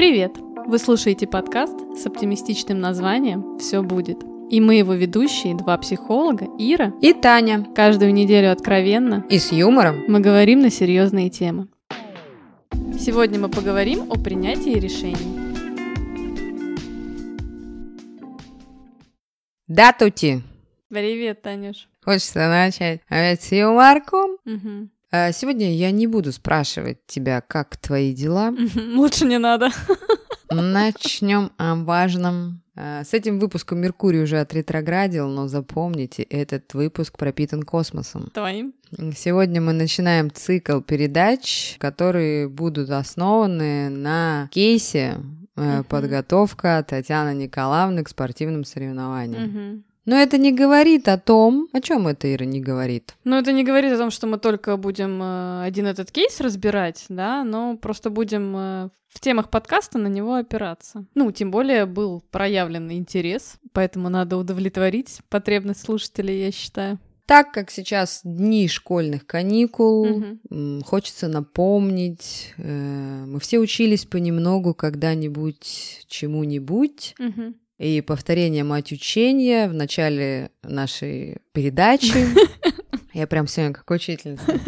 Привет! Вы слушаете подкаст с оптимистичным названием «Все будет». И мы его ведущие, два психолога, Ира и Таня. Каждую неделю откровенно и с юмором мы говорим на серьезные темы. Сегодня мы поговорим о принятии решений. Да, Тути. Привет, Танюш. Хочется начать опять с юморком. Угу. А сегодня я не буду спрашивать тебя, как твои дела. Лучше не надо. Начнем о важном. А, с этим выпуском Меркурий уже отретроградил, но запомните, этот выпуск пропитан космосом. Твоим? Сегодня мы начинаем цикл передач, которые будут основаны на кейсе uh-huh. подготовка Татьяны Николаевны к спортивным соревнованиям. Но это не говорит о том, о чем это Ира не говорит. Ну, это не говорит о том, что мы только будем э, один этот кейс разбирать, да, но просто будем э, в темах подкаста на него опираться. Ну, тем более был проявлен интерес, поэтому надо удовлетворить потребность слушателей, я считаю. Так как сейчас дни школьных каникул, угу. хочется напомнить, э, мы все учились понемногу когда-нибудь чему-нибудь. Угу. И повторение мать учения в начале нашей передачи. Я прям сегодня как учительница.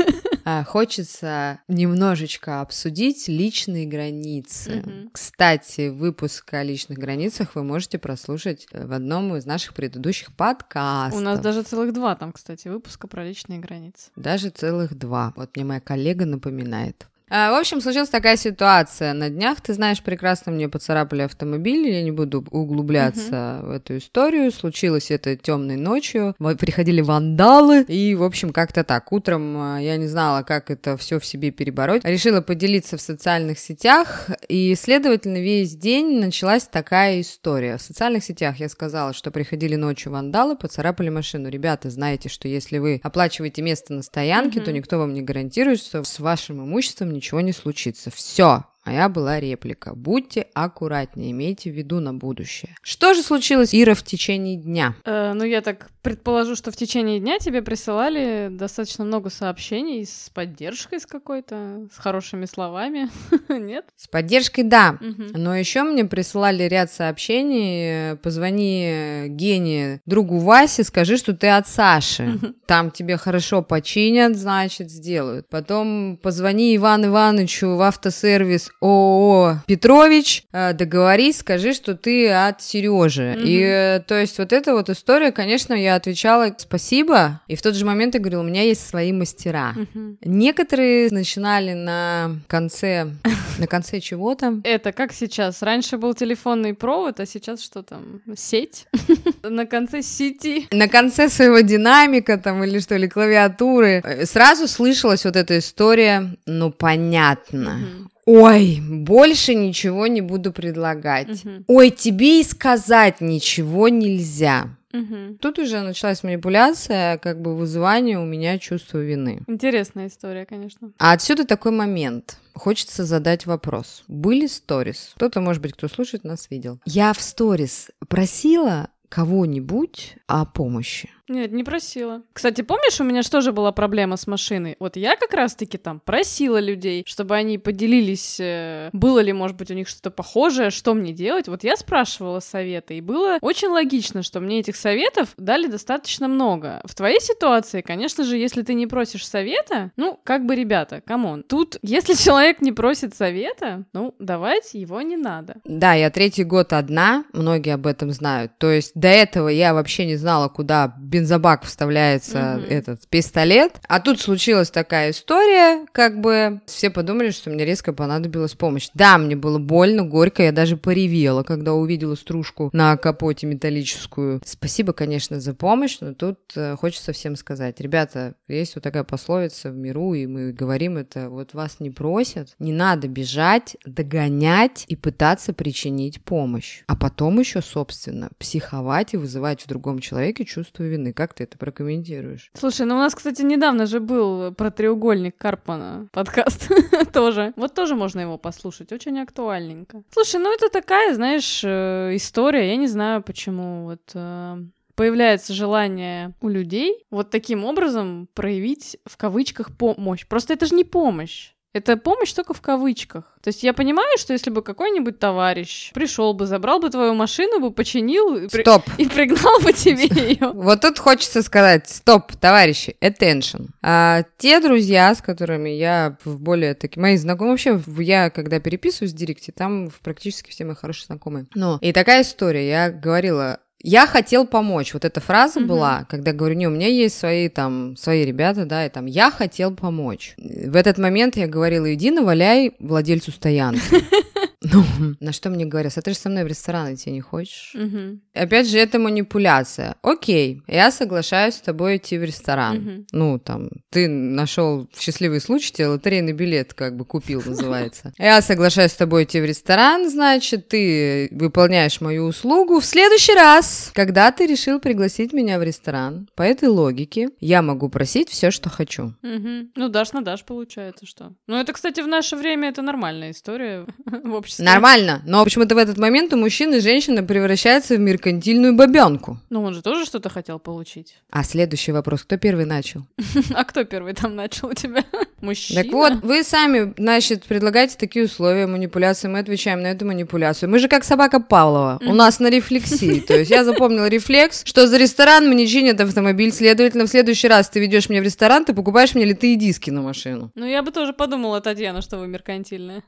А, хочется немножечко обсудить личные границы. Mm-hmm. Кстати, выпуск о личных границах вы можете прослушать в одном из наших предыдущих подкастов. У нас даже целых два там, кстати, выпуска про личные границы. Даже целых два. Вот мне моя коллега напоминает. А, в общем, случилась такая ситуация. На днях, ты знаешь, прекрасно мне поцарапали автомобиль, я не буду углубляться uh-huh. в эту историю. Случилось это темной ночью. Приходили вандалы, и, в общем, как-то так. Утром а, я не знала, как это все в себе перебороть. Решила поделиться в социальных сетях, и, следовательно, весь день началась такая история. В социальных сетях я сказала, что приходили ночью вандалы, поцарапали машину. Ребята, знаете, что если вы оплачиваете место на стоянке, uh-huh. то никто вам не гарантирует, что с вашим имуществом ничего не случится. Все, Моя была реплика. Будьте аккуратнее, имейте в виду на будущее. Что же случилось, Ира, в течение дня? Э, ну, я так предположу, что в течение дня тебе присылали достаточно много сообщений с поддержкой с какой-то, с хорошими словами. Нет? С поддержкой, да. Угу. Но еще мне присылали ряд сообщений. Позвони Гене, другу Васе, скажи, что ты от Саши. Там тебе хорошо починят, значит, сделают. Потом позвони Ивану Ивановичу в автосервис ООО Петрович, э, договорись, скажи, что ты от Сережи. Угу. И э, то есть вот эта вот история, конечно, я отвечала спасибо, и в тот же момент я говорила, у меня есть свои мастера. Угу. Некоторые начинали на конце, на конце чего-то. Это как сейчас? Раньше был телефонный провод, а сейчас что там? Сеть? На конце сети. На конце своего динамика там или что, или клавиатуры. Э, сразу слышалась вот эта история, ну понятно. Ой, больше ничего не буду предлагать. Угу. Ой, тебе и сказать ничего нельзя. Угу. Тут уже началась манипуляция, как бы вызывание у меня чувства вины. Интересная история, конечно. А отсюда такой момент. Хочется задать вопрос. Были сторис? Кто-то, может быть, кто слушает, нас видел. Я в сторис просила кого-нибудь о помощи. Нет, не просила. Кстати, помнишь, у меня же была проблема с машиной? Вот я как раз-таки там просила людей, чтобы они поделились, э, было ли, может быть, у них что-то похожее, что мне делать. Вот я спрашивала советы, и было очень логично, что мне этих советов дали достаточно много. В твоей ситуации, конечно же, если ты не просишь совета, ну, как бы, ребята, come on, тут, если человек не просит совета, ну, давать его не надо. Да, я третий год одна, многие об этом знают. То есть до этого я вообще не знала, куда бензобак вставляется угу. этот пистолет. А тут случилась такая история, как бы все подумали, что мне резко понадобилась помощь. Да, мне было больно, горько, я даже поревела, когда увидела стружку на капоте металлическую. Спасибо, конечно, за помощь, но тут э, хочется всем сказать, ребята, есть вот такая пословица в миру, и мы говорим это, вот вас не просят, не надо бежать, догонять и пытаться причинить помощь. А потом еще, собственно, психовать и вызывать в другом человеке чувство вины вины. Как ты это прокомментируешь? Слушай, ну у нас, кстати, недавно же был про треугольник Карпана подкаст тоже. Вот тоже можно его послушать, очень актуальненько. Слушай, ну это такая, знаешь, э, история, я не знаю, почему вот э, появляется желание у людей вот таким образом проявить в кавычках помощь. Просто это же не помощь. Это помощь только в кавычках. То есть я понимаю, что если бы какой-нибудь товарищ пришел бы, забрал бы твою машину, бы починил. Стоп. и пригнал бы тебе ее. Вот тут хочется сказать, стоп, товарищи, attention. А, те друзья, с которыми я в более такие, мои знакомые, вообще я когда переписываюсь в Директе, там практически все мои хорошие знакомые. Но и такая история, я говорила, я хотел помочь. Вот эта фраза mm-hmm. была, когда говорю, не, у меня есть свои там, свои ребята, да, и там, я хотел помочь. В этот момент я говорила, иди наваляй владельцу стоянки. Ну, на что мне говорят, а ты же со мной в ресторан идти не хочешь? Мгм. Опять же, это манипуляция. Окей, я соглашаюсь с тобой идти в ресторан. Мгм. Ну, там, ты нашел счастливый случай, тебе лотерейный билет как бы купил, называется. Я соглашаюсь с тобой идти в ресторан, значит, ты выполняешь мою услугу. В следующий раз, когда ты решил пригласить меня в ресторан, по этой логике, я могу просить все, что хочу. Мгм. Ну, дашь на дашь получается, что. Ну, это, кстати, в наше время это нормальная история в обществе. Нормально, но почему-то в этот момент у мужчины женщина превращается в меркантильную бабенку. Ну, он же тоже что-то хотел получить. А следующий вопрос, кто первый начал? А кто первый там начал у тебя? Мужчина? Так вот, вы сами, значит, предлагаете такие условия манипуляции, мы отвечаем на эту манипуляцию. Мы же как собака Павлова, у нас на рефлексии. То есть я запомнила рефлекс, что за ресторан мне чинят автомобиль, следовательно, в следующий раз ты ведешь меня в ресторан, ты покупаешь мне литые диски на машину. Ну, я бы тоже подумала, Татьяна, что вы меркантильная.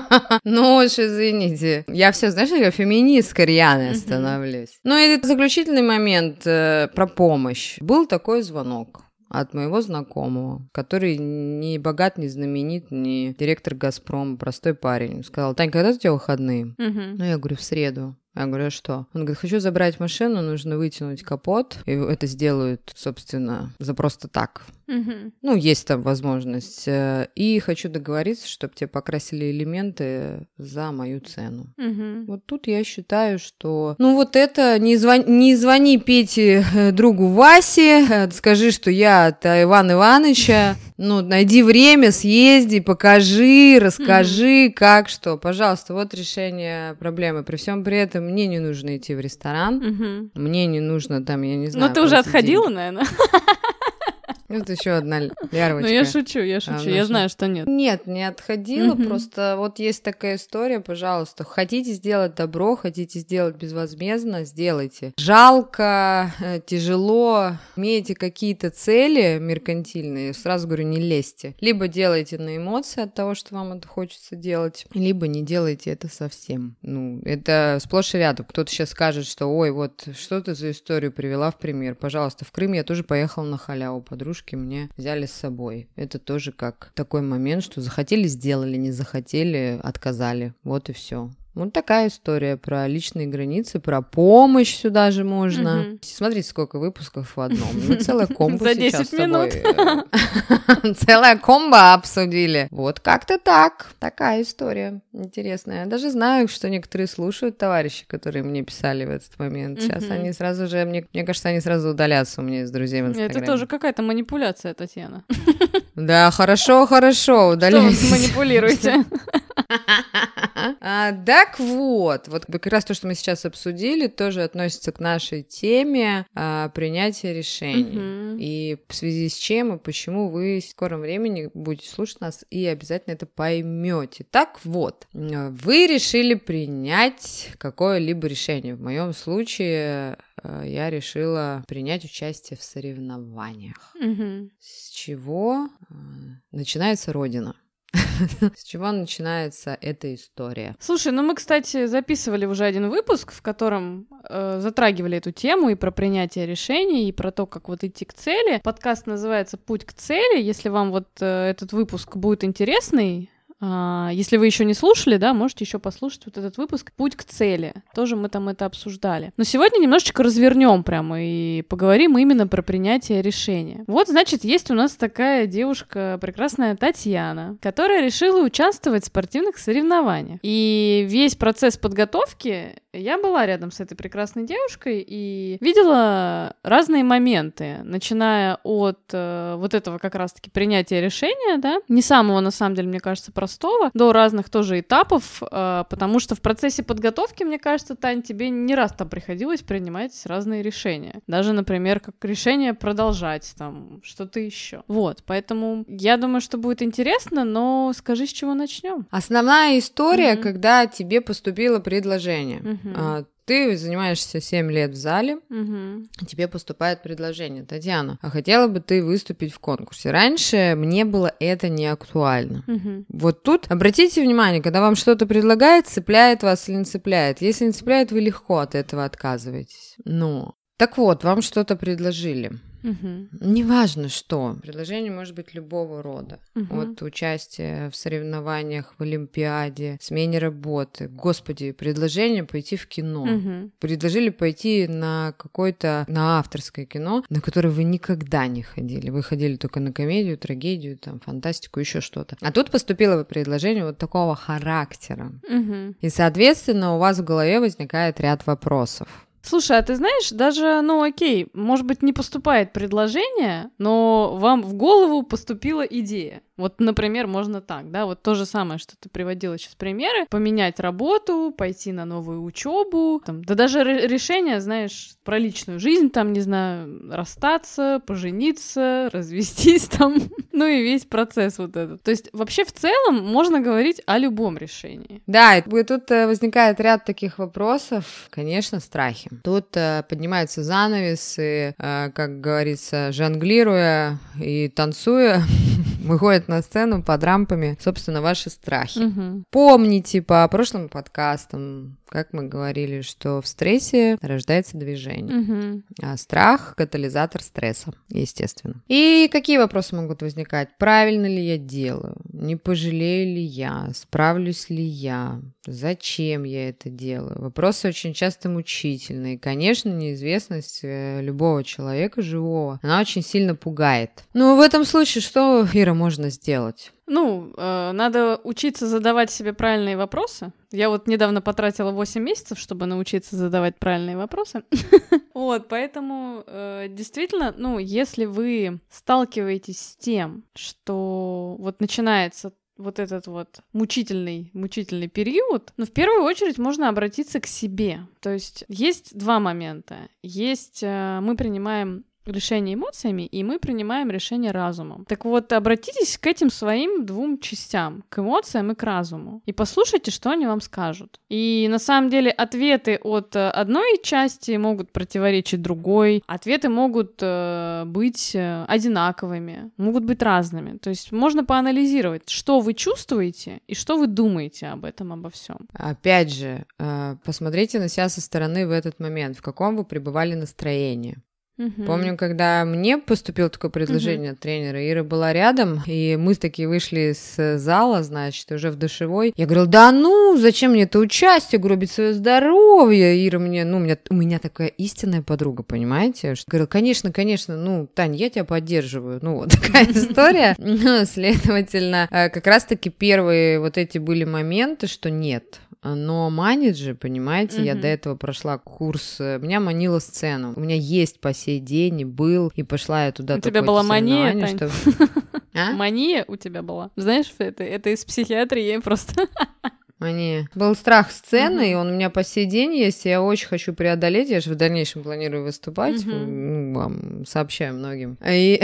Ну уж извините. Я все, знаешь, я феминистка рьяная становлюсь. Ну и заключительный момент э, про помощь. Был такой звонок от моего знакомого, который не богат, не знаменит, не директор «Газпрома», простой парень. Сказал, Тань, когда у тебя выходные? Ну, я говорю, в среду. Я говорю, а что? Он говорит, хочу забрать машину, нужно вытянуть капот. И это сделают, собственно, за просто так. Ну, есть там возможность. Э, И хочу договориться, чтобы тебе покрасили элементы за мою цену. Мгм. Вот тут я считаю, что... Ну, вот это... Не, звон- не звони Пете, э, другу Васе, э, скажи, что я от Ивана Ивановича. Ну, найди время, съезди, покажи, расскажи, как что. Пожалуйста, вот решение проблемы. При всем при этом мне не нужно идти в ресторан. Мгм. Мне не нужно там, я не знаю... Ну, ты уже отходила, деньги. наверное? Вот еще одна лярвочка. Ну, я шучу, я шучу. Я знаю, что нет. Нет, не отходила, просто вот есть такая история, пожалуйста, хотите сделать добро, хотите сделать безвозмездно, сделайте. Жалко, э, тяжело, имеете какие-то цели меркантильные, сразу говорю, не лезьте. Либо делайте на эмоции от того, что вам это хочется делать, либо не делайте это совсем. Ну, это сплошь и рядом. Кто-то сейчас скажет, что, ой, вот что ты за историю привела в пример. Пожалуйста, в Крым я тоже поехала на халяву, подружки мне взяли с собой. Это тоже как такой момент, что захотели, сделали, не захотели, отказали. Вот и все. Вот такая история про личные границы, про помощь сюда же можно. Мгм. Смотрите, сколько выпусков в одном. Мы целая комбо За сейчас 10 с тобой, минут. э, Целая комбо обсудили. Вот как-то так. Такая история интересная. Я даже знаю, что некоторые слушают товарищи, которые мне писали в этот момент. Сейчас они сразу же, мне, мне кажется, они сразу удалятся у меня из друзей в Инстаграме. Это тоже какая-то манипуляция, Татьяна. Да, хорошо, хорошо, Что вы удаляйтесь. манипулируете? А, так вот, вот как раз то, что мы сейчас обсудили, тоже относится к нашей теме а, принятия решений. Мгм. И в связи с чем и почему вы в скором времени будете слушать нас и обязательно это поймете. Так вот, э, вы решили принять какое-либо решение. В моем случае э, я решила принять участие в соревнованиях. Мгм. С чего э, начинается Родина? С чего начинается эта история? Слушай, ну мы, кстати, записывали уже один выпуск, в котором э, затрагивали эту тему и про принятие решений, и про то, как вот идти к цели. Подкаст называется «Путь к цели». Если вам вот э, этот выпуск будет интересный, если вы еще не слушали, да, можете еще послушать вот этот выпуск «Путь к цели». Тоже мы там это обсуждали. Но сегодня немножечко развернем прямо и поговорим именно про принятие решения. Вот, значит, есть у нас такая девушка, прекрасная Татьяна, которая решила участвовать в спортивных соревнованиях. И весь процесс подготовки я была рядом с этой прекрасной девушкой и видела разные моменты, начиная от э, вот этого как раз-таки принятия решения, да, не самого, на самом деле, мне кажется, простого простого до разных тоже этапов, э, потому что в процессе подготовки, мне кажется, Тань, тебе не раз там приходилось принимать разные решения. Даже, например, как решение продолжать там что-то еще. Вот, поэтому я думаю, что будет интересно, но скажи, с чего начнем. Основная история, mm-hmm. когда тебе поступило предложение. Mm-hmm. Ты занимаешься 7 лет в зале, угу. тебе поступает предложение. Татьяна, а хотела бы ты выступить в конкурсе? Раньше мне было это не актуально. Угу. Вот тут обратите внимание, когда вам что-то предлагают, цепляет вас или не цепляет. Если не цепляет, вы легко от этого отказываетесь. Но так вот, вам что-то предложили. Угу. Неважно что. Предложение может быть любого рода. Угу. От участия в соревнованиях, в Олимпиаде, смене работы. Господи, предложение пойти в кино. Угу. Предложили пойти на какое-то, на авторское кино, на которое вы никогда не ходили. Вы ходили только на комедию, трагедию, там, фантастику, еще что-то. А тут поступило предложение вот такого характера. Угу. И, соответственно, у вас в голове возникает ряд вопросов. Слушай, а ты знаешь, даже, ну окей, может быть, не поступает предложение, но вам в голову поступила идея. Вот, например, можно так, да, вот то же самое, что ты приводила сейчас примеры, поменять работу, пойти на новую учебу, там, да даже решение, знаешь, про личную жизнь, там, не знаю, расстаться, пожениться, развестись там, ну и весь процесс вот этот. То есть вообще в целом можно говорить о любом решении. Да, и тут э, возникает ряд таких вопросов, конечно, страхи. Тут э, поднимаются занавесы, э, как говорится, жонглируя и танцуя, выходят на сцену под рампами, собственно, ваши страхи. Угу. Помните по прошлым подкастам, как мы говорили, что в стрессе рождается движение, угу. а страх — катализатор стресса, естественно. И какие вопросы могут возникать? Правильно ли я делаю? Не пожалею ли я? Справлюсь ли я? Зачем я это делаю? Вопросы очень часто мучительные. Конечно, неизвестность э, любого человека живого, она очень сильно пугает. Но в этом случае что, Ира, можно сделать? Ну, э, надо учиться задавать себе правильные вопросы. Я вот недавно потратила 8 месяцев, чтобы научиться задавать правильные вопросы. Вот, поэтому э, действительно, ну, если вы сталкиваетесь с тем, что вот начинается вот этот вот мучительный, мучительный период, но ну, в первую очередь можно обратиться к себе. То есть есть два момента. Есть э, мы принимаем решение эмоциями, и мы принимаем решение разумом. Так вот, обратитесь к этим своим двум частям, к эмоциям и к разуму, и послушайте, что они вам скажут. И на самом деле ответы от э, одной части могут противоречить другой, ответы могут э, быть э, одинаковыми, могут быть разными. То есть можно поанализировать, что вы чувствуете и что вы думаете об этом, обо всем. Опять же, э, посмотрите на себя со стороны в этот момент, в каком вы пребывали настроении. Угу. Помню, когда мне поступило такое предложение угу. от тренера, Ира была рядом, и мы такие вышли с зала, значит, уже в душевой. Я говорила, да ну, зачем мне это участие, гробить свое здоровье? Ира мне, ну, у меня, у меня такая истинная подруга, понимаете? Что говорила, конечно, конечно, ну, Тань, я тебя поддерживаю. Ну, вот такая история. Следовательно, э, как раз-таки первые вот эти были моменты, что нет, но манеджер, понимаете, mm-hmm. я до этого прошла курс, э, меня манила сцену. У меня есть по сей день, и был, и пошла я туда. У тебя была мания, Тань? Что... А? Мания у тебя была. Знаешь, это, это из психиатрии просто. Они... Был страх сцены, uh-huh. и он у меня по сей день есть, и я очень хочу преодолеть, я же в дальнейшем планирую выступать, uh-huh. вам сообщаю многим. И,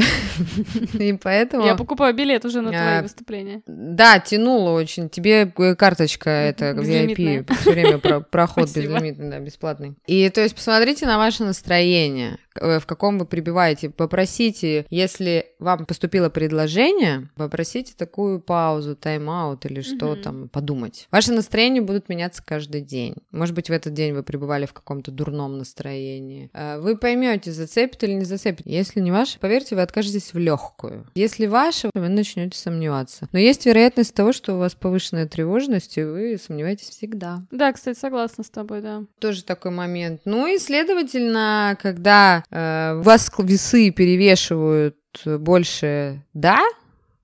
и поэтому... Я покупаю билет уже на твои а, выступления. Да, тянула очень. Тебе карточка это VIP, все время проход безлимитный, да, бесплатный. И то есть посмотрите на ваше настроение. Э, в каком вы прибиваете, попросите, если вам поступило предложение, попросите такую паузу, тайм-аут или что mm-hmm. там, подумать. Ваши настроения будут меняться каждый день. Может быть, в этот день вы пребывали в каком-то дурном настроении. Э, вы поймете, зацепит или не зацепит. Если не ваше, поверьте, вы откажетесь в легкую. Если ваше, вы начнете сомневаться. Но есть вероятность того, что у вас повышенная тревожность, и вы сомневаетесь всегда. Да, кстати, согласна с тобой, да. Тоже такой момент. Ну и, следовательно, когда э, вас весы перевешивают больше «да»,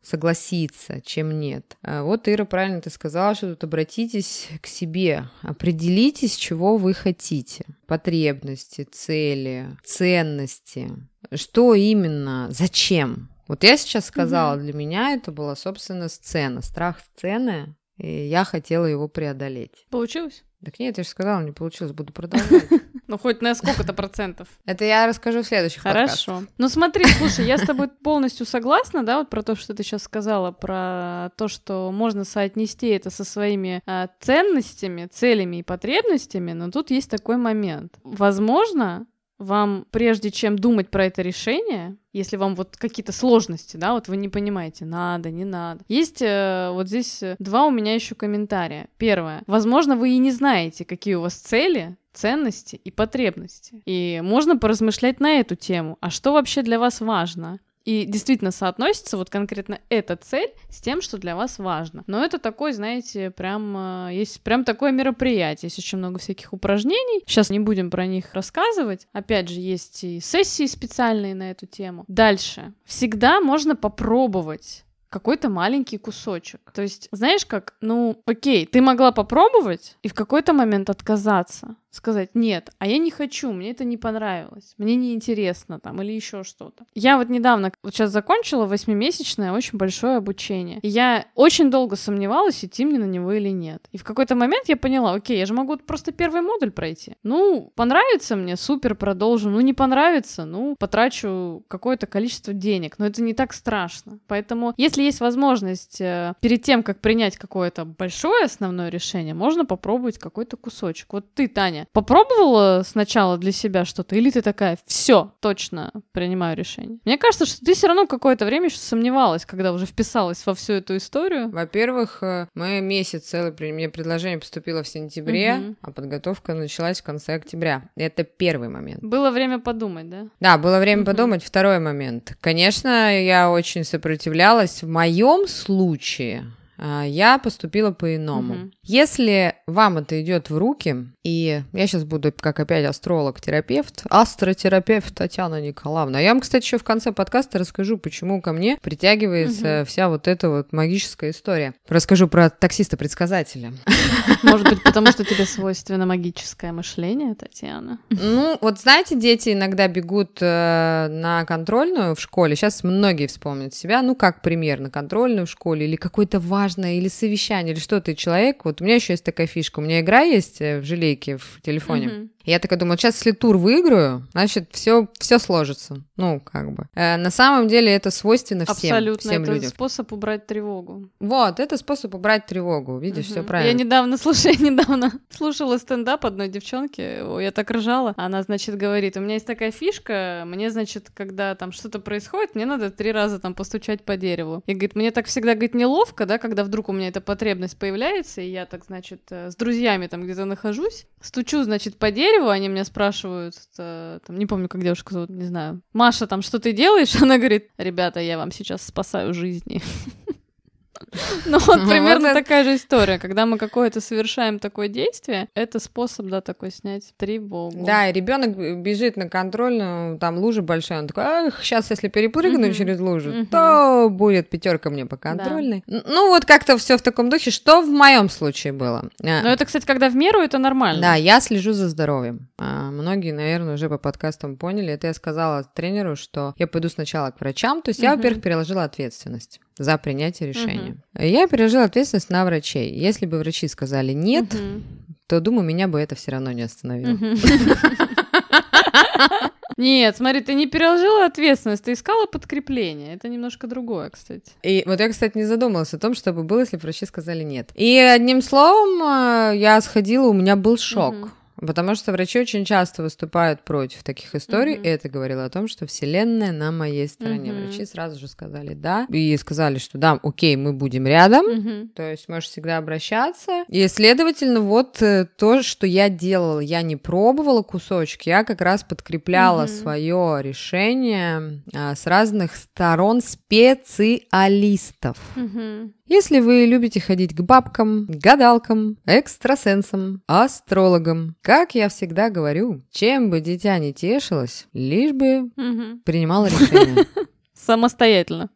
согласиться, чем нет. А вот, Ира, правильно ты сказала, что тут обратитесь к себе, определитесь, чего вы хотите. Потребности, цели, ценности. Что именно, зачем? Вот я сейчас сказала, для меня это была, собственно, сцена, страх сцены, и я хотела его преодолеть. Получилось? Так нет, я же сказала, не получилось, буду продолжать. Ну, хоть на сколько-то процентов. Это я расскажу в следующих Хорошо. Ну, смотри, слушай, я с тобой полностью согласна, да, вот про то, что ты сейчас сказала, про то, что можно соотнести это со своими а, ценностями, целями и потребностями, но тут есть такой момент. Возможно, вам, прежде чем думать про это решение, если вам вот какие-то сложности, да, вот вы не понимаете, надо, не надо. Есть э, вот здесь э, два у меня еще комментария. Первое. Возможно, вы и не знаете, какие у вас цели, ценности и потребности. И можно поразмышлять на эту тему. А что вообще для вас важно? И действительно соотносится вот конкретно эта цель с тем, что для вас важно. Но это такой, знаете, прям есть прям такое мероприятие, есть очень много всяких упражнений. Сейчас не будем про них рассказывать. Опять же, есть и сессии специальные на эту тему. Дальше. Всегда можно попробовать какой-то маленький кусочек. То есть, знаешь как, ну, окей, ты могла попробовать и в какой-то момент отказаться сказать нет, а я не хочу, мне это не понравилось, мне не интересно там или еще что-то. Я вот недавно, вот сейчас закончила восьмимесячное очень большое обучение. И я очень долго сомневалась, идти мне на него или нет. И в какой-то момент я поняла, окей, я же могу просто первый модуль пройти. Ну, понравится мне, супер, продолжу. Ну, не понравится, ну, потрачу какое-то количество денег. Но это не так страшно. Поэтому, если есть возможность э, перед тем, как принять какое-то большое основное решение, можно попробовать какой-то кусочек. Вот ты, Таня, попробовала сначала для себя что-то, или ты такая, все, точно принимаю решение? Мне кажется, что ты все равно какое-то время еще сомневалась, когда уже вписалась во всю эту историю. Во-первых, э, мы месяц целый, мне предложение поступило в сентябре, угу. а подготовка началась в конце октября. Это первый момент. Было время подумать, да? Да, было время угу. подумать. Второй момент. Конечно, я очень сопротивлялась. В моем случае я поступила по-иному. Угу. Если вам это идет в руки, и я сейчас буду как опять астролог-терапевт, астротерапевт Татьяна Николаевна. Я вам, кстати, еще в конце подкаста расскажу, почему ко мне притягивается угу. вся вот эта вот магическая история. Расскажу про таксиста-предсказателя. Может быть, потому что тебе свойственно магическое мышление, Татьяна? Ну, вот знаете, дети иногда бегут э, на контрольную в школе. Сейчас многие вспомнят себя. Ну, как пример, на контрольную в школе или какой-то важный важное, или совещание, или что ты человек. Вот у меня еще есть такая фишка. У меня игра есть э, в желейке в телефоне. Mm-hmm. Я такая думаю, сейчас если тур выиграю, значит, все, все сложится. Ну, как бы. Э, на самом деле это свойственно всем, Абсолютно, всем это людям. способ убрать тревогу. Вот, это способ убрать тревогу. Видишь, угу. все правильно. Я недавно, слушай, я недавно слушала стендап одной девчонки, я так ржала. Она, значит, говорит, у меня есть такая фишка, мне, значит, когда там что-то происходит, мне надо три раза там постучать по дереву. И говорит, мне так всегда, говорит, неловко, да, когда вдруг у меня эта потребность появляется, и я так, значит, э, с друзьями там где-то нахожусь, стучу, значит, по дереву, они меня спрашивают, это, там, не помню, как девушка зовут, не знаю, Маша, там, что ты делаешь? Она говорит, ребята, я вам сейчас спасаю жизни. Ну вот примерно такая же история. Когда мы какое-то совершаем такое действие, это способ, да, такой снять тревогу. Да, и ребенок бежит на контрольную, там лужа большая, он такой, ах, сейчас если перепрыгну через лужу, то будет пятерка мне по контрольной. Ну вот как-то все в таком духе. Что в моем случае было? А, ну это, кстати, когда в меру, это нормально. Да, я слежу за здоровьем. А, многие, наверное, уже по подкастам поняли. Это я сказала тренеру, что я пойду сначала к врачам. То есть я, во-первых, переложила ответственность за принятие решения. Угу. Я переложила ответственность на врачей. Если бы врачи сказали нет, угу. то, думаю, меня бы это все равно не остановило. Нет, смотри, ты не переложила ответственность, ты искала подкрепление. Это немножко другое, кстати. И вот я, кстати, не задумалась о том, что бы было, если врачи сказали нет. И одним словом, э, я сходила, у меня был шок. Угу. Потому что врачи очень часто выступают против таких историй, mm-hmm. и это говорило о том, что Вселенная на моей стороне. Mm-hmm. Врачи сразу же сказали да, и сказали, что да, окей, мы будем рядом, mm-hmm. то есть можешь всегда обращаться. И, следовательно, вот э, то, что я делала, я не пробовала кусочки, я как раз подкрепляла mm-hmm. свое решение а, с разных сторон специалистов. Mm-hmm. Если вы любите ходить к бабкам, гадалкам, экстрасенсам, астрологам, как я всегда говорю, чем бы дитя не тешилось, лишь бы угу. принимало решение. самостоятельно.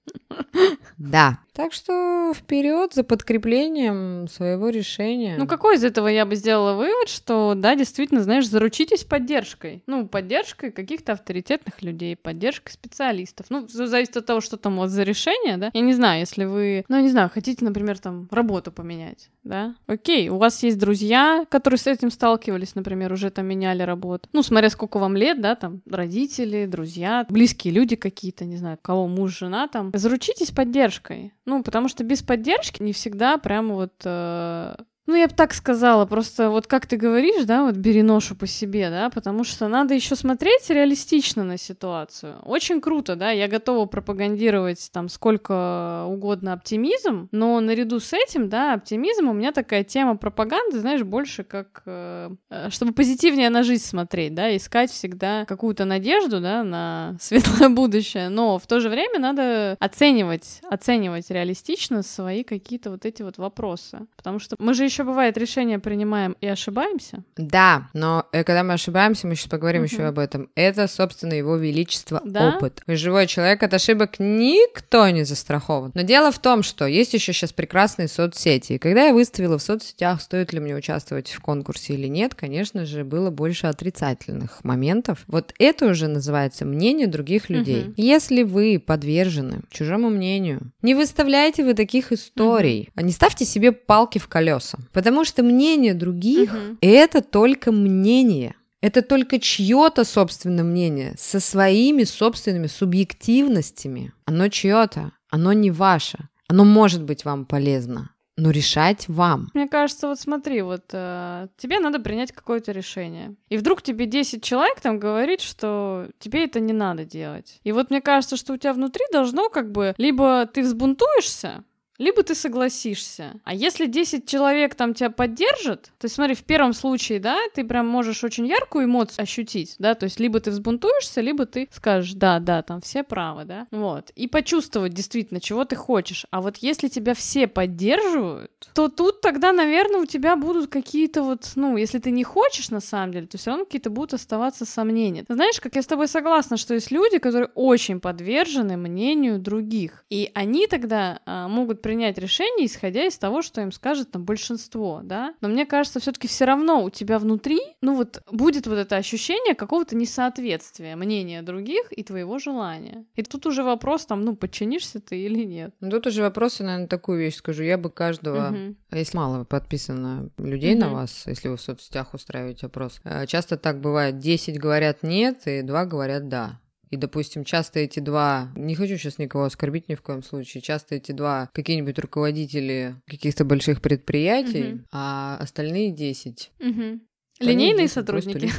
Да. Так что вперед за подкреплением своего решения. Ну, какой из этого я бы сделала вывод, что, да, действительно, знаешь, заручитесь поддержкой. Ну, поддержкой каких-то авторитетных людей, поддержкой специалистов. Ну, зависит от того, что там у вас за решение, да. Я не знаю, если вы, ну, я не знаю, хотите, например, там, работу поменять, да. Окей, у вас есть друзья, которые с этим сталкивались, например, уже там меняли работу. Ну, смотря сколько вам лет, да, там, родители, друзья, близкие люди какие-то, не знаю, кого муж, жена там. Заручитесь поддержкой. Ну, потому что без поддержки не всегда прям вот э, ну, я бы так сказала, просто вот как ты говоришь, да, вот бери ношу по себе, да, потому что надо еще смотреть реалистично на ситуацию. Очень круто, да, я готова пропагандировать там сколько угодно оптимизм, но наряду с этим, да, оптимизм у меня такая тема пропаганды, знаешь, больше как, э, э чтобы позитивнее на жизнь смотреть, да, искать всегда какую-то надежду, да, на светлое будущее, но в то же время надо оценивать, оценивать реалистично свои какие-то вот эти вот вопросы, потому что мы же еще бывает решение принимаем и ошибаемся. Да, но э, когда мы ошибаемся, мы сейчас поговорим угу. еще об этом. Это, собственно, его величество да? опыт. Живой человек от ошибок никто не застрахован. Но дело в том, что есть еще сейчас прекрасные соцсети. И когда я выставила в соцсетях, стоит ли мне участвовать в конкурсе или нет, конечно же, было больше отрицательных моментов. Вот это уже называется мнение других людей. Угу. Если вы подвержены чужому мнению, не выставляйте вы таких историй, угу. не ставьте себе палки в колеса. Потому что мнение других угу. это только мнение. Это только чье-то собственное мнение со своими собственными субъективностями. Оно чье-то, оно не ваше. Оно может быть вам полезно, но решать вам. Мне кажется, вот смотри, вот э, тебе надо принять какое-то решение. И вдруг тебе 10 человек там говорит, что тебе это не надо делать. И вот мне кажется, что у тебя внутри должно как бы либо ты взбунтуешься, либо ты согласишься. А если 10 человек там тебя поддержат, то есть смотри, в первом случае, да, ты прям можешь очень яркую эмоцию ощутить, да, то есть либо ты взбунтуешься, либо ты скажешь, да, да, там все правы, да, вот, и почувствовать действительно, чего ты хочешь. А вот если тебя все поддерживают, то тут тогда, наверное, у тебя будут какие-то вот, ну, если ты не хочешь на самом деле, то все равно какие-то будут оставаться сомнения. Знаешь, как я с тобой согласна, что есть люди, которые очень подвержены мнению других, и они тогда а, могут принять решение, исходя из того, что им скажет там большинство, да. Но мне кажется, все-таки все равно у тебя внутри, ну вот будет вот это ощущение какого-то несоответствия мнения других и твоего желания. И тут уже вопрос там, ну подчинишься ты или нет. Ну тут уже вопрос, я, наверное, такую вещь скажу. Я бы каждого, угу. если мало подписано людей угу. на вас, если вы в соцсетях устраиваете опрос, э, часто так бывает, 10 говорят нет и 2 говорят да. И, допустим, часто эти два, не хочу сейчас никого оскорбить ни в коем случае, часто эти два какие-нибудь руководители каких-то больших предприятий, угу. а остальные десять. Угу. Линейные сотрудники.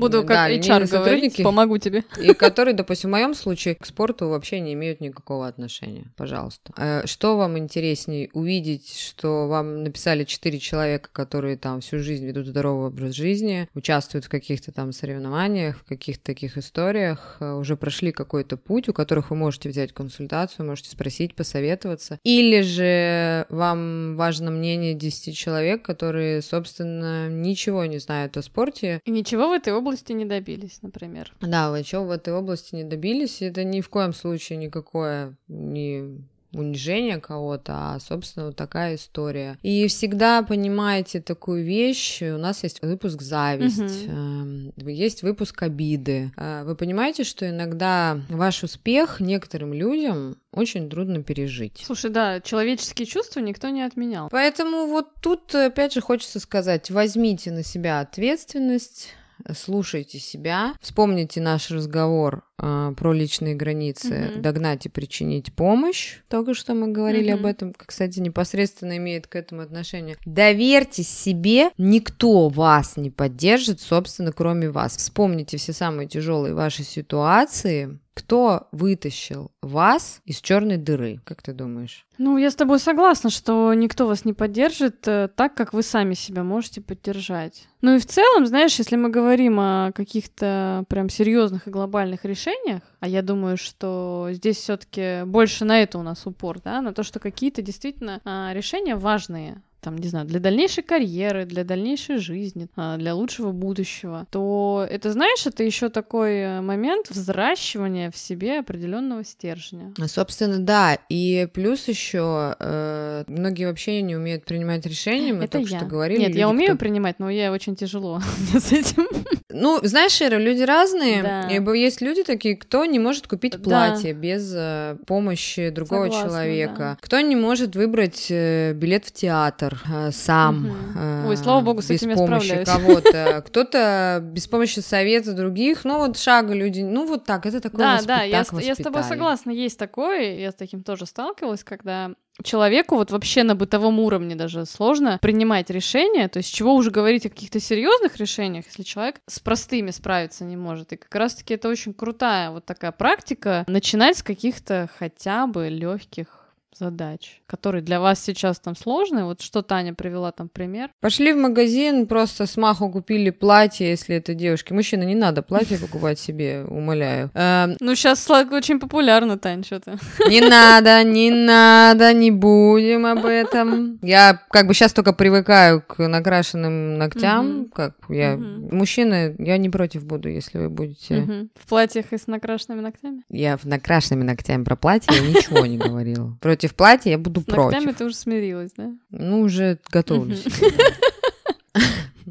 Буду как да, HR говорить, помогу тебе. И которые, допустим, в моем случае к спорту вообще не имеют никакого отношения. Пожалуйста. Э, что вам интереснее увидеть, что вам написали четыре человека, которые там всю жизнь ведут здоровый образ жизни, участвуют в каких-то там соревнованиях, в каких-то таких историях, э, уже прошли какой-то путь, у которых вы можете взять консультацию, можете спросить, посоветоваться. Или же вам важно мнение 10 человек, которые, собственно, ничего не знают о спорте. И ничего в этой области области не добились, например. Да, вы чего в этой области не добились, это ни в коем случае никакое не унижение кого-то, а, собственно, вот такая история. И всегда понимаете такую вещь, у нас есть выпуск «Зависть», угу. есть выпуск «Обиды». А, вы понимаете, что иногда ваш успех некоторым людям очень трудно пережить. Слушай, да, человеческие чувства никто не отменял. Поэтому вот тут, опять же, хочется сказать, возьмите на себя ответственность, слушайте себя, вспомните наш разговор э, про личные границы, mm-hmm. догнать и причинить помощь, только что мы говорили mm-hmm. об этом, кстати, непосредственно имеет к этому отношение. Доверьтесь себе, никто вас не поддержит, собственно, кроме вас. Вспомните все самые тяжелые ваши ситуации, кто вытащил вас из черной дыры, как ты думаешь? Ну, я с тобой согласна, что никто вас не поддержит э, так, как вы сами себя можете поддержать. Ну и в целом, знаешь, если мы говорим о каких-то прям серьезных и глобальных решениях, а я думаю, что здесь все-таки больше на это у нас упор, да, на то, что какие-то действительно а, решения важные, там, не знаю, для дальнейшей карьеры, для дальнейшей жизни, а, для лучшего будущего, то это, знаешь, это еще такой э, момент взращивания в себе определенного стержня. Собственно, да. И плюс еще э, многие вообще не умеют принимать решения. Мы это только я. что говорили. Нет, люди, я умею кто- принимать, но я очень тяжело с этим. Ну, знаешь, Ира, люди разные. Да. И б- есть люди такие, кто не может купить Да. платье без э, помощи другого Согласна, человека. да. Кто не может выбрать э, билет в театр э, сам. Э, Ой, слава богу, с без этим я помощи кого-то. Кто-то без помощи совета других. Ну, вот шага люди. Ну, вот так. Это такое Да, да, я, я с тобой согласна, есть такое, я с таким тоже сталкивалась, когда человеку вот вообще на бытовом уровне даже сложно принимать решения, то есть чего уже говорить о каких-то серьезных решениях, если человек с простыми справиться не может. И как раз-таки это очень крутая вот такая практика, начинать с каких-то хотя бы легких задач, которые для вас сейчас там сложные. Вот что Таня привела там пример. Пошли в магазин, просто с маху купили платье, если это девушки. Мужчина, не надо платье покупать себе, умоляю. Эм, Ну, сейчас очень популярно, Тань, что-то. Не надо, не надо, не будем об этом. Я как бы сейчас только привыкаю к накрашенным ногтям. Как я мужчины, я не против буду, если вы будете. В платьях и с накрашенными ногтями. Я в накрашенными ногтями про платье ничего не говорила. Против платья я буду С против. ты уже смирилась, да? Ну, уже готовлюсь.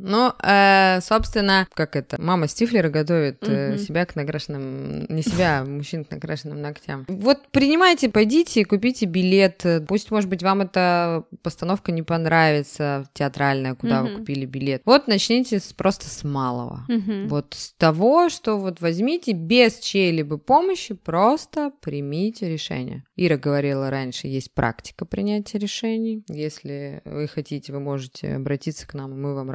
Ну, э, собственно, как это, мама Стифлера готовит э, Мгм. себя к накрашенным, не себя, а мужчин к накрашенным ногтям. Вот принимайте, пойдите, купите билет. Пусть, может быть, вам эта постановка не понравится, театральная, куда вы Мгм. купили билет. Вот начните с, просто с малого. Мгм. Вот с того, что вот возьмите без чьей-либо помощи, просто примите решение. Ира говорила раньше, есть практика принятия решений. Если вы хотите, вы можете обратиться к нам, и мы вам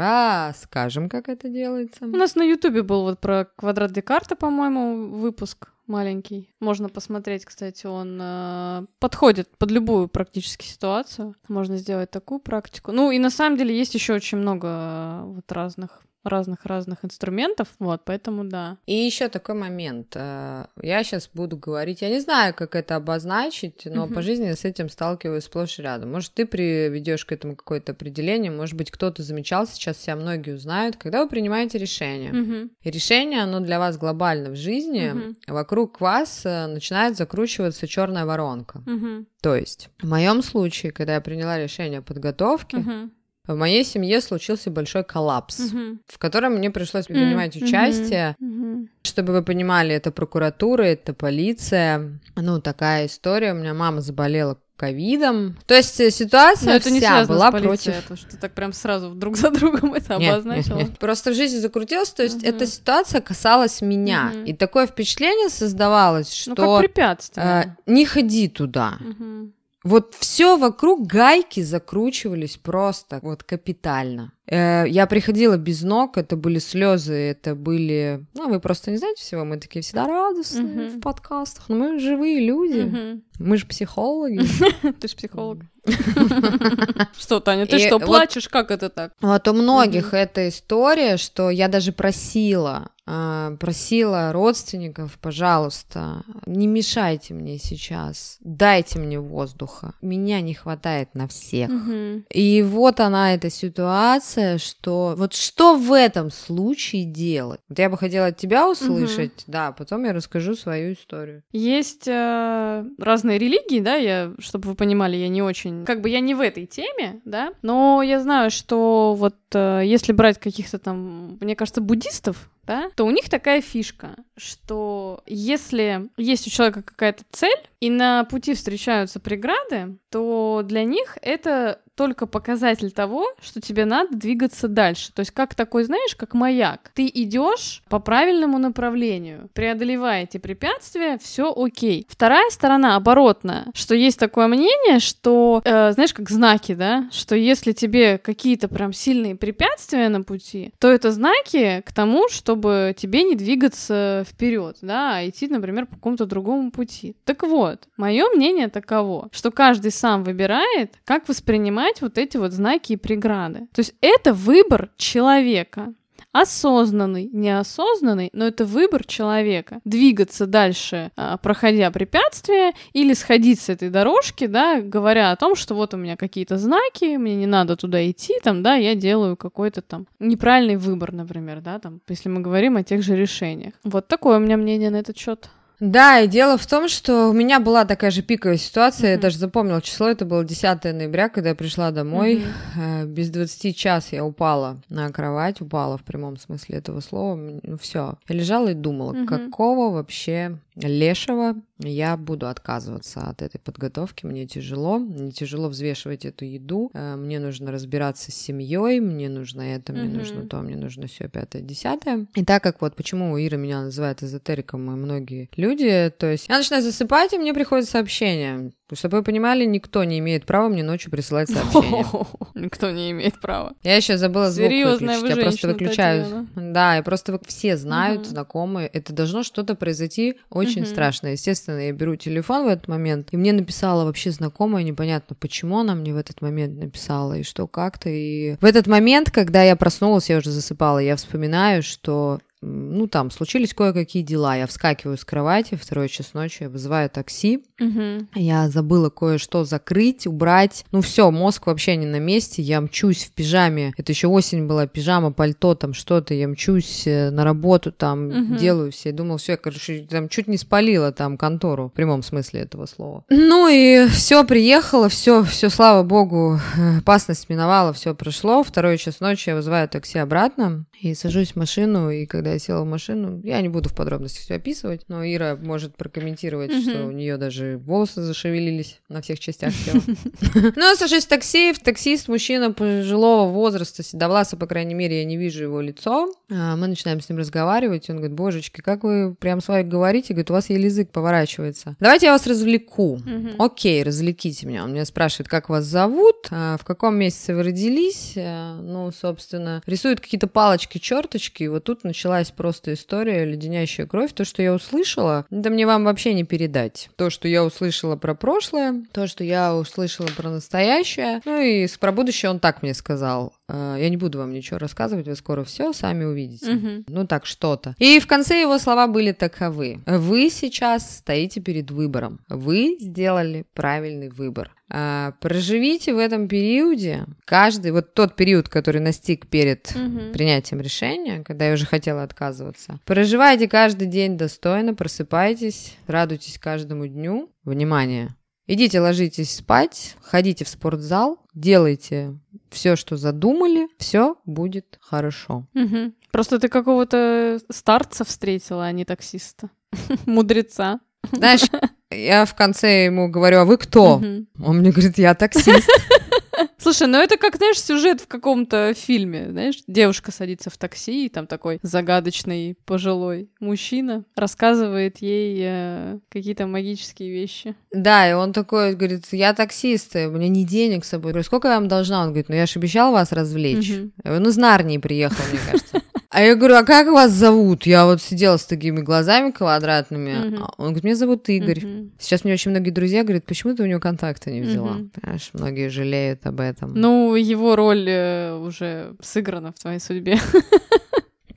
расскажем, как это делается. У нас на Ютубе был вот про квадрат Декарта, по-моему, выпуск маленький. Можно посмотреть, кстати, он э, подходит под любую практически ситуацию. Можно сделать такую практику. Ну и на самом деле есть еще очень много э, вот разных разных-разных инструментов, вот, поэтому да. И еще такой момент. э, Я сейчас буду говорить, я не знаю, как это обозначить, но Мгм. по жизни с этим сталкиваюсь сплошь и рядом. Может, ты приведешь к этому какое-то определение, может быть, кто-то замечал, сейчас себя многие узнают, когда вы принимаете решение. Мгм. И решение, оно для вас глобально в жизни, Мгм. вокруг вас э, начинает закручиваться черная воронка. Мгм. То есть, в моем случае, когда я приняла решение о подготовке, Мгм. В моей семье случился большой коллапс, Мгм. в котором мне пришлось принимать Мгм. участие. Мгм. Чтобы вы понимали, это прокуратура, это полиция. Ну, такая история. У меня мама заболела ковидом. То есть э, ситуация Но это не вся связано была с полицией, против... а то, что ты так прям сразу друг за другом это Нет, обозначила. нет, нет. Просто в жизни закрутилось, то есть Мгм. эта ситуация касалась меня. Мгм. И такое впечатление создавалось, Ну, что как препятствие. э, не ходи туда. Мгм. Вот все вокруг гайки закручивались просто вот капитально. Э, я приходила без ног, это были слезы, это были... Ну, вы просто не знаете всего, мы такие всегда радостные Мгм. в подкастах, но мы живые люди, Мгм. мы же психологи. Ты ж психолог. Что, Таня, ты что, плачешь? Как это так? Вот у многих эта история, что я даже просила, просила родственников, пожалуйста, не мешайте мне сейчас, дайте мне воздуха, меня не хватает на всех. Мгм. И вот она, эта ситуация, что вот что в этом случае делать? Вот я бы хотела от тебя услышать, да, а потом я расскажу свою историю. Есть э, разные религии, да, я, чтобы вы понимали, я не очень, как бы я не в этой теме, да, но я знаю, что вот э, если брать каких-то там, мне кажется, буддистов, да, то у них такая фишка, что если есть у человека какая-то цель, и на пути встречаются преграды, то для них это только показатель того, что тебе надо двигаться дальше. То есть как такой, знаешь, как маяк. Ты идешь по правильному направлению, преодолевая эти препятствия, все окей. Вторая сторона оборотная, что есть такое мнение, что, э, знаешь, как знаки, да, что если тебе какие-то прям сильные препятствия на пути, то это знаки к тому, чтобы тебе не двигаться вперед, да, а идти, например, по какому-то другому пути. Так вот, мое мнение таково, что каждый сам выбирает, как воспринимать вот эти вот знаки и преграды. То есть это выбор человека. осознанный, неосознанный, но это выбор человека. Двигаться дальше, а, проходя препятствия, или сходить с этой дорожки, да, говоря о том, что вот у меня какие-то знаки, мне не надо туда идти, там, да, я делаю какой-то там неправильный выбор, например, да, там, если мы говорим о тех же решениях. Вот такое у меня мнение на этот счет. Да, и дело в том, что у меня была такая же пиковая ситуация, mm-hmm. я даже запомнила число, это было 10 ноября, когда я пришла домой, mm-hmm. без 20 час я упала на кровать, упала в прямом смысле этого слова, ну все, я лежала и думала, mm-hmm. какого вообще лешего я буду отказываться от этой подготовки. Мне тяжело, мне тяжело взвешивать эту еду. Э, мне нужно разбираться с семьей, мне нужно это, мне mm-hmm. нужно то, мне нужно все пятое, десятое. И так как вот почему Ира меня называет эзотериком и многие люди, то есть я начинаю засыпать, и мне приходит сообщение. Чтобы вы понимали, никто не имеет права мне ночью присылать сообщения. Никто не имеет права. Я еще забыла звук выключить. Я просто выключаю. Да, я просто все знают, знакомые. Это должно что-то произойти очень страшно. Естественно, я беру телефон в этот момент, и мне написала вообще знакомая, непонятно, почему она мне в этот момент написала, и что как-то. И в этот момент, когда я проснулась, я уже засыпала, я вспоминаю, что ну, там, случились кое-какие дела. Я вскакиваю с кровати, второй час ночи, я вызываю такси. Угу. Я забыла кое-что закрыть, убрать. Ну, все, мозг вообще не на месте. Я мчусь в пижаме. Это еще осень была, пижама, пальто, там что-то. Я мчусь э, на работу, там, угу. делаю все. Я думала, все, я, короче, там чуть не спалила там контору, в прямом смысле этого слова. Ну, и все, приехала, все, все, слава богу, опасность миновала, все прошло. Второй час ночи я вызываю такси обратно и сажусь в машину, и когда я села в машину. Я не буду в подробности все описывать, но Ира может прокомментировать, mm-hmm. что у нее даже волосы зашевелились на всех частях тела. Ну, я сажусь в такси, в таксист, мужчина пожилого возраста, седовласа, по крайней мере, я не вижу его лицо. А, мы начинаем с ним разговаривать, он говорит, божечки, как вы прям с вами говорите, говорит, у вас еле язык поворачивается. Давайте я вас развлеку. Окей, развлеките меня. Он меня спрашивает, как вас зовут, а, в каком месяце вы родились, а, ну, собственно, рисует какие-то палочки, черточки, и вот тут началась началась просто история «Леденящая кровь». То, что я услышала, это мне вам вообще не передать. То, что я услышала про прошлое, то, что я услышала про настоящее. Ну и про будущее он так мне сказал. «Э, я не буду вам ничего рассказывать, вы скоро все сами увидите. Угу. Ну так что-то. И в конце его слова были таковы. Вы сейчас стоите перед выбором. Вы сделали правильный выбор. А, проживите в этом периоде каждый, вот тот период, который настиг перед угу. принятием решения, когда я уже хотела отказываться. Проживайте каждый день достойно, просыпайтесь, радуйтесь каждому дню. Внимание! Идите, ложитесь спать, ходите в спортзал, делайте все, что задумали, все будет хорошо. Угу. Просто ты какого-то старца встретила, а не таксиста. Мудреца. Знаешь, я в конце ему говорю, а вы кто? Он мне говорит, я таксист. Слушай, ну это как, знаешь, сюжет в каком-то фильме, знаешь, девушка садится в такси, и там такой загадочный пожилой мужчина рассказывает ей э, какие-то магические вещи. Да, и он такой говорит, я таксист, у меня не денег с собой. Я говорю, сколько я вам должна? Он говорит, ну я же обещал вас развлечь. Угу. Ну с Нарнии приехал, мне кажется. А я говорю, а как вас зовут? Я вот сидела с такими глазами квадратными. Uh-huh. Он говорит, меня зовут Игорь. Uh-huh. Сейчас мне очень многие друзья говорят, почему ты у него контакта не взяла? Uh-huh. Понимаешь, многие жалеют об этом. Ну, его роль э, уже сыграна в твоей судьбе.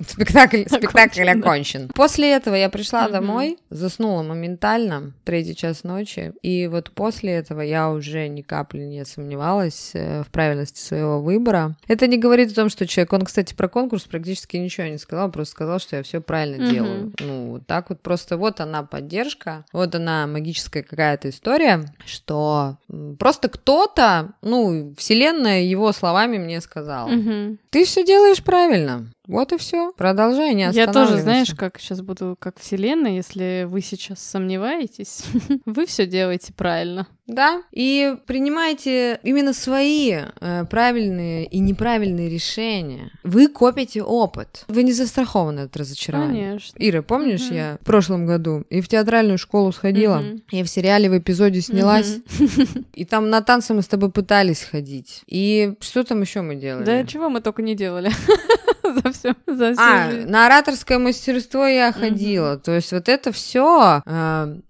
Спектакль, спектакль окончен. окончен. После этого я пришла mm-hmm. домой, заснула моментально, третий час ночи, и вот после этого я уже ни капли не сомневалась э, в правильности своего выбора. Это не говорит о том, что человек, он, кстати, про конкурс практически ничего не сказал, просто сказал, что я все правильно mm-hmm. делаю. Ну, вот так вот просто вот она поддержка, вот она магическая какая-то история, что просто кто-то, ну, вселенная его словами мне сказала, mm-hmm. ты все делаешь правильно. Вот и все. Продолжай, не Я тоже, знаешь, как сейчас буду как вселенная, если вы сейчас сомневаетесь, вы все делаете правильно. Да, и принимайте именно свои э, правильные и неправильные решения. Вы копите опыт. Вы не застрахованы от разочарования. Конечно. Ира, помнишь, угу. я в прошлом году и в театральную школу сходила, угу. я в сериале в эпизоде снялась, угу. и там на танцы мы с тобой пытались ходить. И что там еще мы делали? Да чего мы только не делали. за все. За всю А, жизнь. на ораторское мастерство я ходила. То есть вот это все.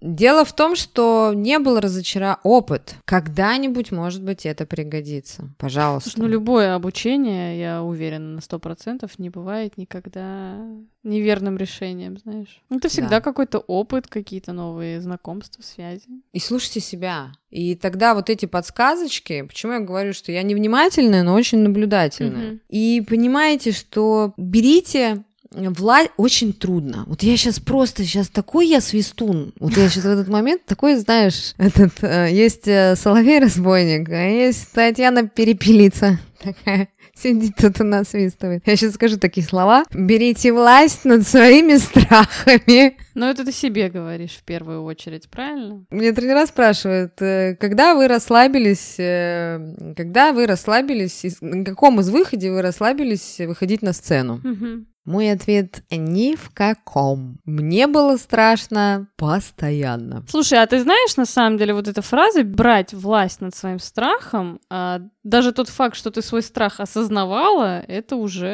дело в том, что не был разочара опыт. Когда-нибудь, может быть, это пригодится. Пожалуйста. Слушай, ну любое обучение, я уверена на сто процентов, не бывает никогда неверным решением, знаешь. Ну, Это всегда Да. какой-то опыт, какие-то новые знакомства, связи. И слушайте себя. И тогда вот эти подсказочки, почему я говорю, что я невнимательная, но очень наблюдательная. Мгм. И понимаете, что берите власть очень трудно. Вот я сейчас просто, сейчас такой я свистун. Вот я сейчас в этот момент такой, знаешь, этот, э, есть э, Соловей-разбойник, а есть Татьяна Перепелица. Такая сидит тут и насвистывает. Я сейчас скажу такие слова. Берите власть над своими страхами. Но это ты себе говоришь в первую очередь, правильно? Мне тренера спрашивают, э, когда вы расслабились, э, когда вы расслабились, на каком из выходе вы расслабились выходить на сцену? Мгм. Мой ответ – ни в каком. Мне было страшно постоянно. Слушай, а ты знаешь, на самом деле, вот эта фраза «брать власть над своим страхом», а, даже тот факт, что ты свой страх осознавала, это уже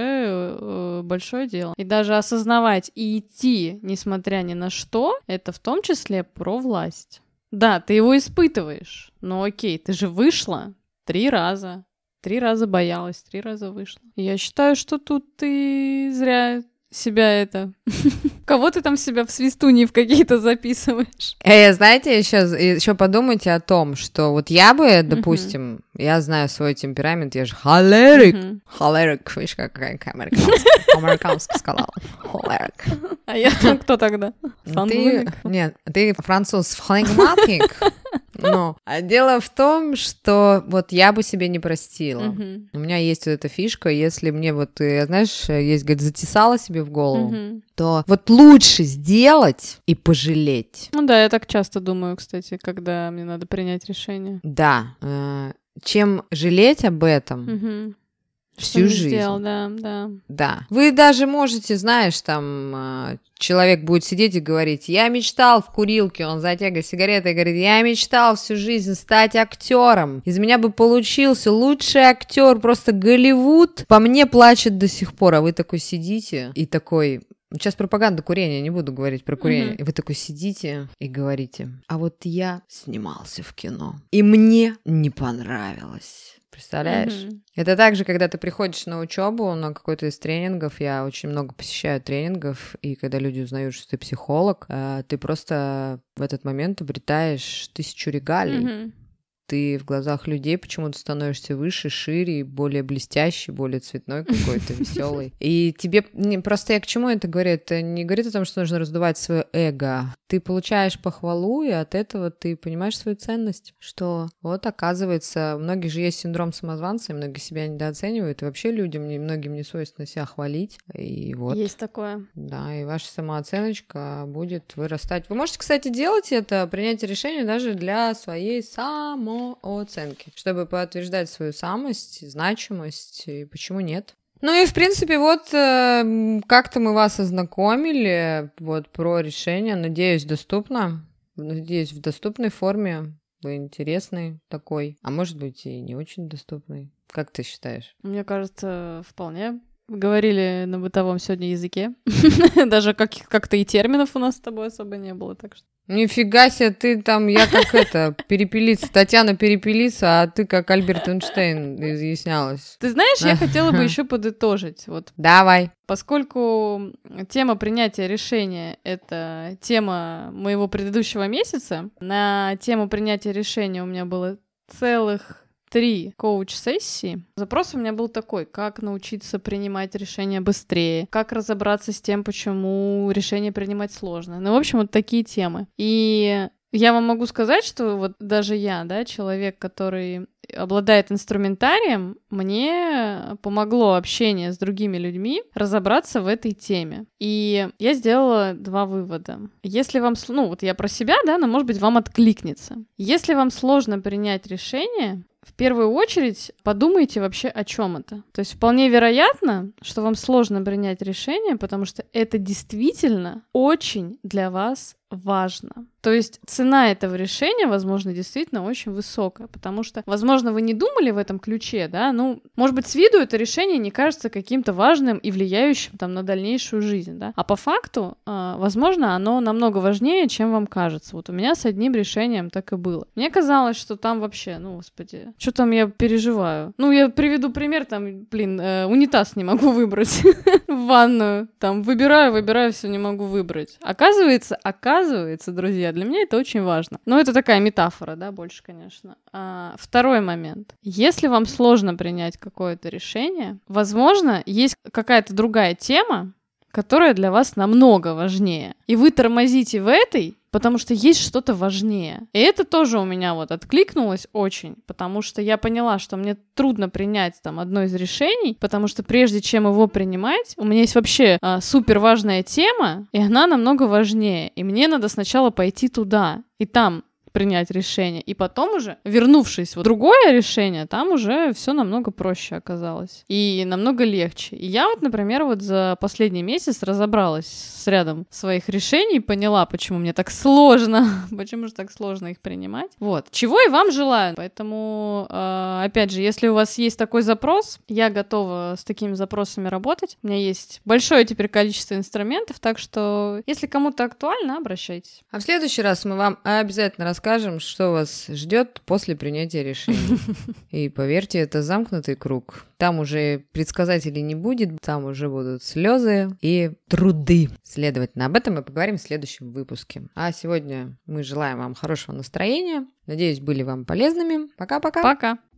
э, большое дело. И даже осознавать и идти, несмотря ни на что, это в том числе про власть. Да, ты его испытываешь, но окей, ты же вышла три раза. Три раза боялась, три раза вышла. Я считаю, что тут ты зря себя это... Кого ты там себя в свистуни в какие-то записываешь? Э, знаете, еще, еще подумайте о том, что вот я бы, допустим, я знаю свой темперамент, я же холерик. Мгм. Холерик, видишь, как американский, американский сказал. Холерик. А я там кто тогда? Ты, Фангулик? нет, ты француз флегматик. Но а дело в том, что вот я бы себе не простила. Мгм. У меня есть вот эта фишка, если мне вот, э, знаешь, есть, говорит, затесала себе в голову, Мгм. то вот лучше сделать и пожалеть. Ну да, я так часто думаю, кстати, когда мне надо принять решение. Да, э, чем жалеть об этом. Что всю не жизнь. сделал, да, да. Да. Вы даже можете, знаешь, там э, человек будет сидеть и говорить, я мечтал в курилке, он затягивает сигареты и говорит, я мечтал всю жизнь стать актером. Из меня бы получился лучший актер, просто Голливуд. По мне плачет до сих пор, а вы такой сидите и такой... Сейчас пропаганда курения, не буду говорить про курение. И вы такой сидите и говорите, а вот я снимался в кино, и мне не понравилось. Представляешь? Мгм. Это также, когда ты приходишь на учебу, на какой-то из тренингов, я очень много посещаю тренингов, и когда люди узнают, что ты психолог, э, ты просто в этот момент обретаешь тысячу регалий. Мгм. Ты в глазах людей почему-то становишься выше, шире, более блестящий, более цветной какой-то, веселый. И тебе просто я к чему это говорю? Это не говорит о том, что нужно раздувать свое эго. Ты получаешь похвалу, и от этого ты понимаешь свою ценность. Что вот оказывается, у многих же есть синдром самозванца, и многие себя недооценивают. И вообще людям, многим не свойственно себя хвалить. И вот. Есть такое. Да, и ваша самооценочка будет вырастать. Вы можете, кстати, делать это, принять решение даже для своей самооценки, чтобы подтверждать свою самость, значимость, и почему нет. Ну и, в принципе, вот э, как-то мы вас ознакомили вот про решение. Надеюсь, доступно. Надеюсь, в доступной форме. Вы интересный такой. А может быть, и не очень доступный. Как ты считаешь? Мне кажется, вполне. Говорили на бытовом сегодня языке. Даже как- как-то и терминов у нас с тобой особо не было, так что... Нифига себе, ты там, я как это, перепелица, Татьяна перепелица, а ты как Альберт Эйнштейн изъяснялась. Ты знаешь, я хотела бы еще подытожить. Вот Давай. Поскольку тема принятия решения — это тема моего предыдущего месяца, на тему принятия решения у меня было целых три коуч-сессии. Запрос у меня был такой, как научиться принимать решения быстрее, как разобраться с тем, почему решение принимать сложно. Ну, в общем, вот такие темы. И я вам могу сказать, что вот даже я, да, человек, который обладает инструментарием, мне помогло общение с другими людьми разобраться в этой теме. И я сделала два вывода. Если вам, ну вот я про себя, да, но может быть вам откликнется. Если вам сложно принять решение, в первую очередь подумайте вообще о чем это. То есть вполне вероятно, что вам сложно принять решение, потому что это действительно очень для вас важно. То есть цена этого решения, возможно, действительно очень высокая, потому что, возможно, вы не думали в этом ключе, да, ну, может быть, с виду это решение не кажется каким-то важным и влияющим там на дальнейшую жизнь, да, а по факту, э, возможно, оно намного важнее, чем вам кажется. Вот у меня с одним решением так и было. Мне казалось, что там вообще, ну, господи, что там я переживаю. Ну, я приведу пример, там, блин, э, унитаз не могу выбрать в ванную, там, выбираю, выбираю, все не могу выбрать. Оказывается, оказывается, друзья, для меня это очень важно. Но это такая метафора, да, больше, конечно. А, второй момент. Если вам сложно принять какое-то решение, возможно, есть какая-то другая тема, которая для вас намного важнее. И вы тормозите в этой, потому что есть что-то важнее. И это тоже у меня вот откликнулось очень, потому что я поняла, что мне трудно принять там одно из решений, потому что прежде чем его принимать, у меня есть вообще а, супер важная тема, и она намного важнее. И мне надо сначала пойти туда и там принять решение. И потом уже, вернувшись в другое решение, там уже все намного проще оказалось. И намного легче. И я вот, например, вот за последний месяц разобралась с рядом своих решений, поняла, почему мне так сложно, почему же так сложно их принимать. Вот. Чего и вам желаю. Поэтому, э, опять же, если у вас есть такой запрос, я готова с такими запросами работать. У меня есть большое теперь количество инструментов, так что, если кому-то актуально, обращайтесь. А в следующий раз мы вам обязательно расскажем расскажем, что вас ждет после принятия решения. И поверьте, это замкнутый круг. Там уже предсказателей не будет, там уже будут слезы и труды. Следовательно, об этом мы поговорим в следующем выпуске. А сегодня мы желаем вам хорошего настроения. Надеюсь, были вам полезными. Пока-пока. Пока. -пока. Пока.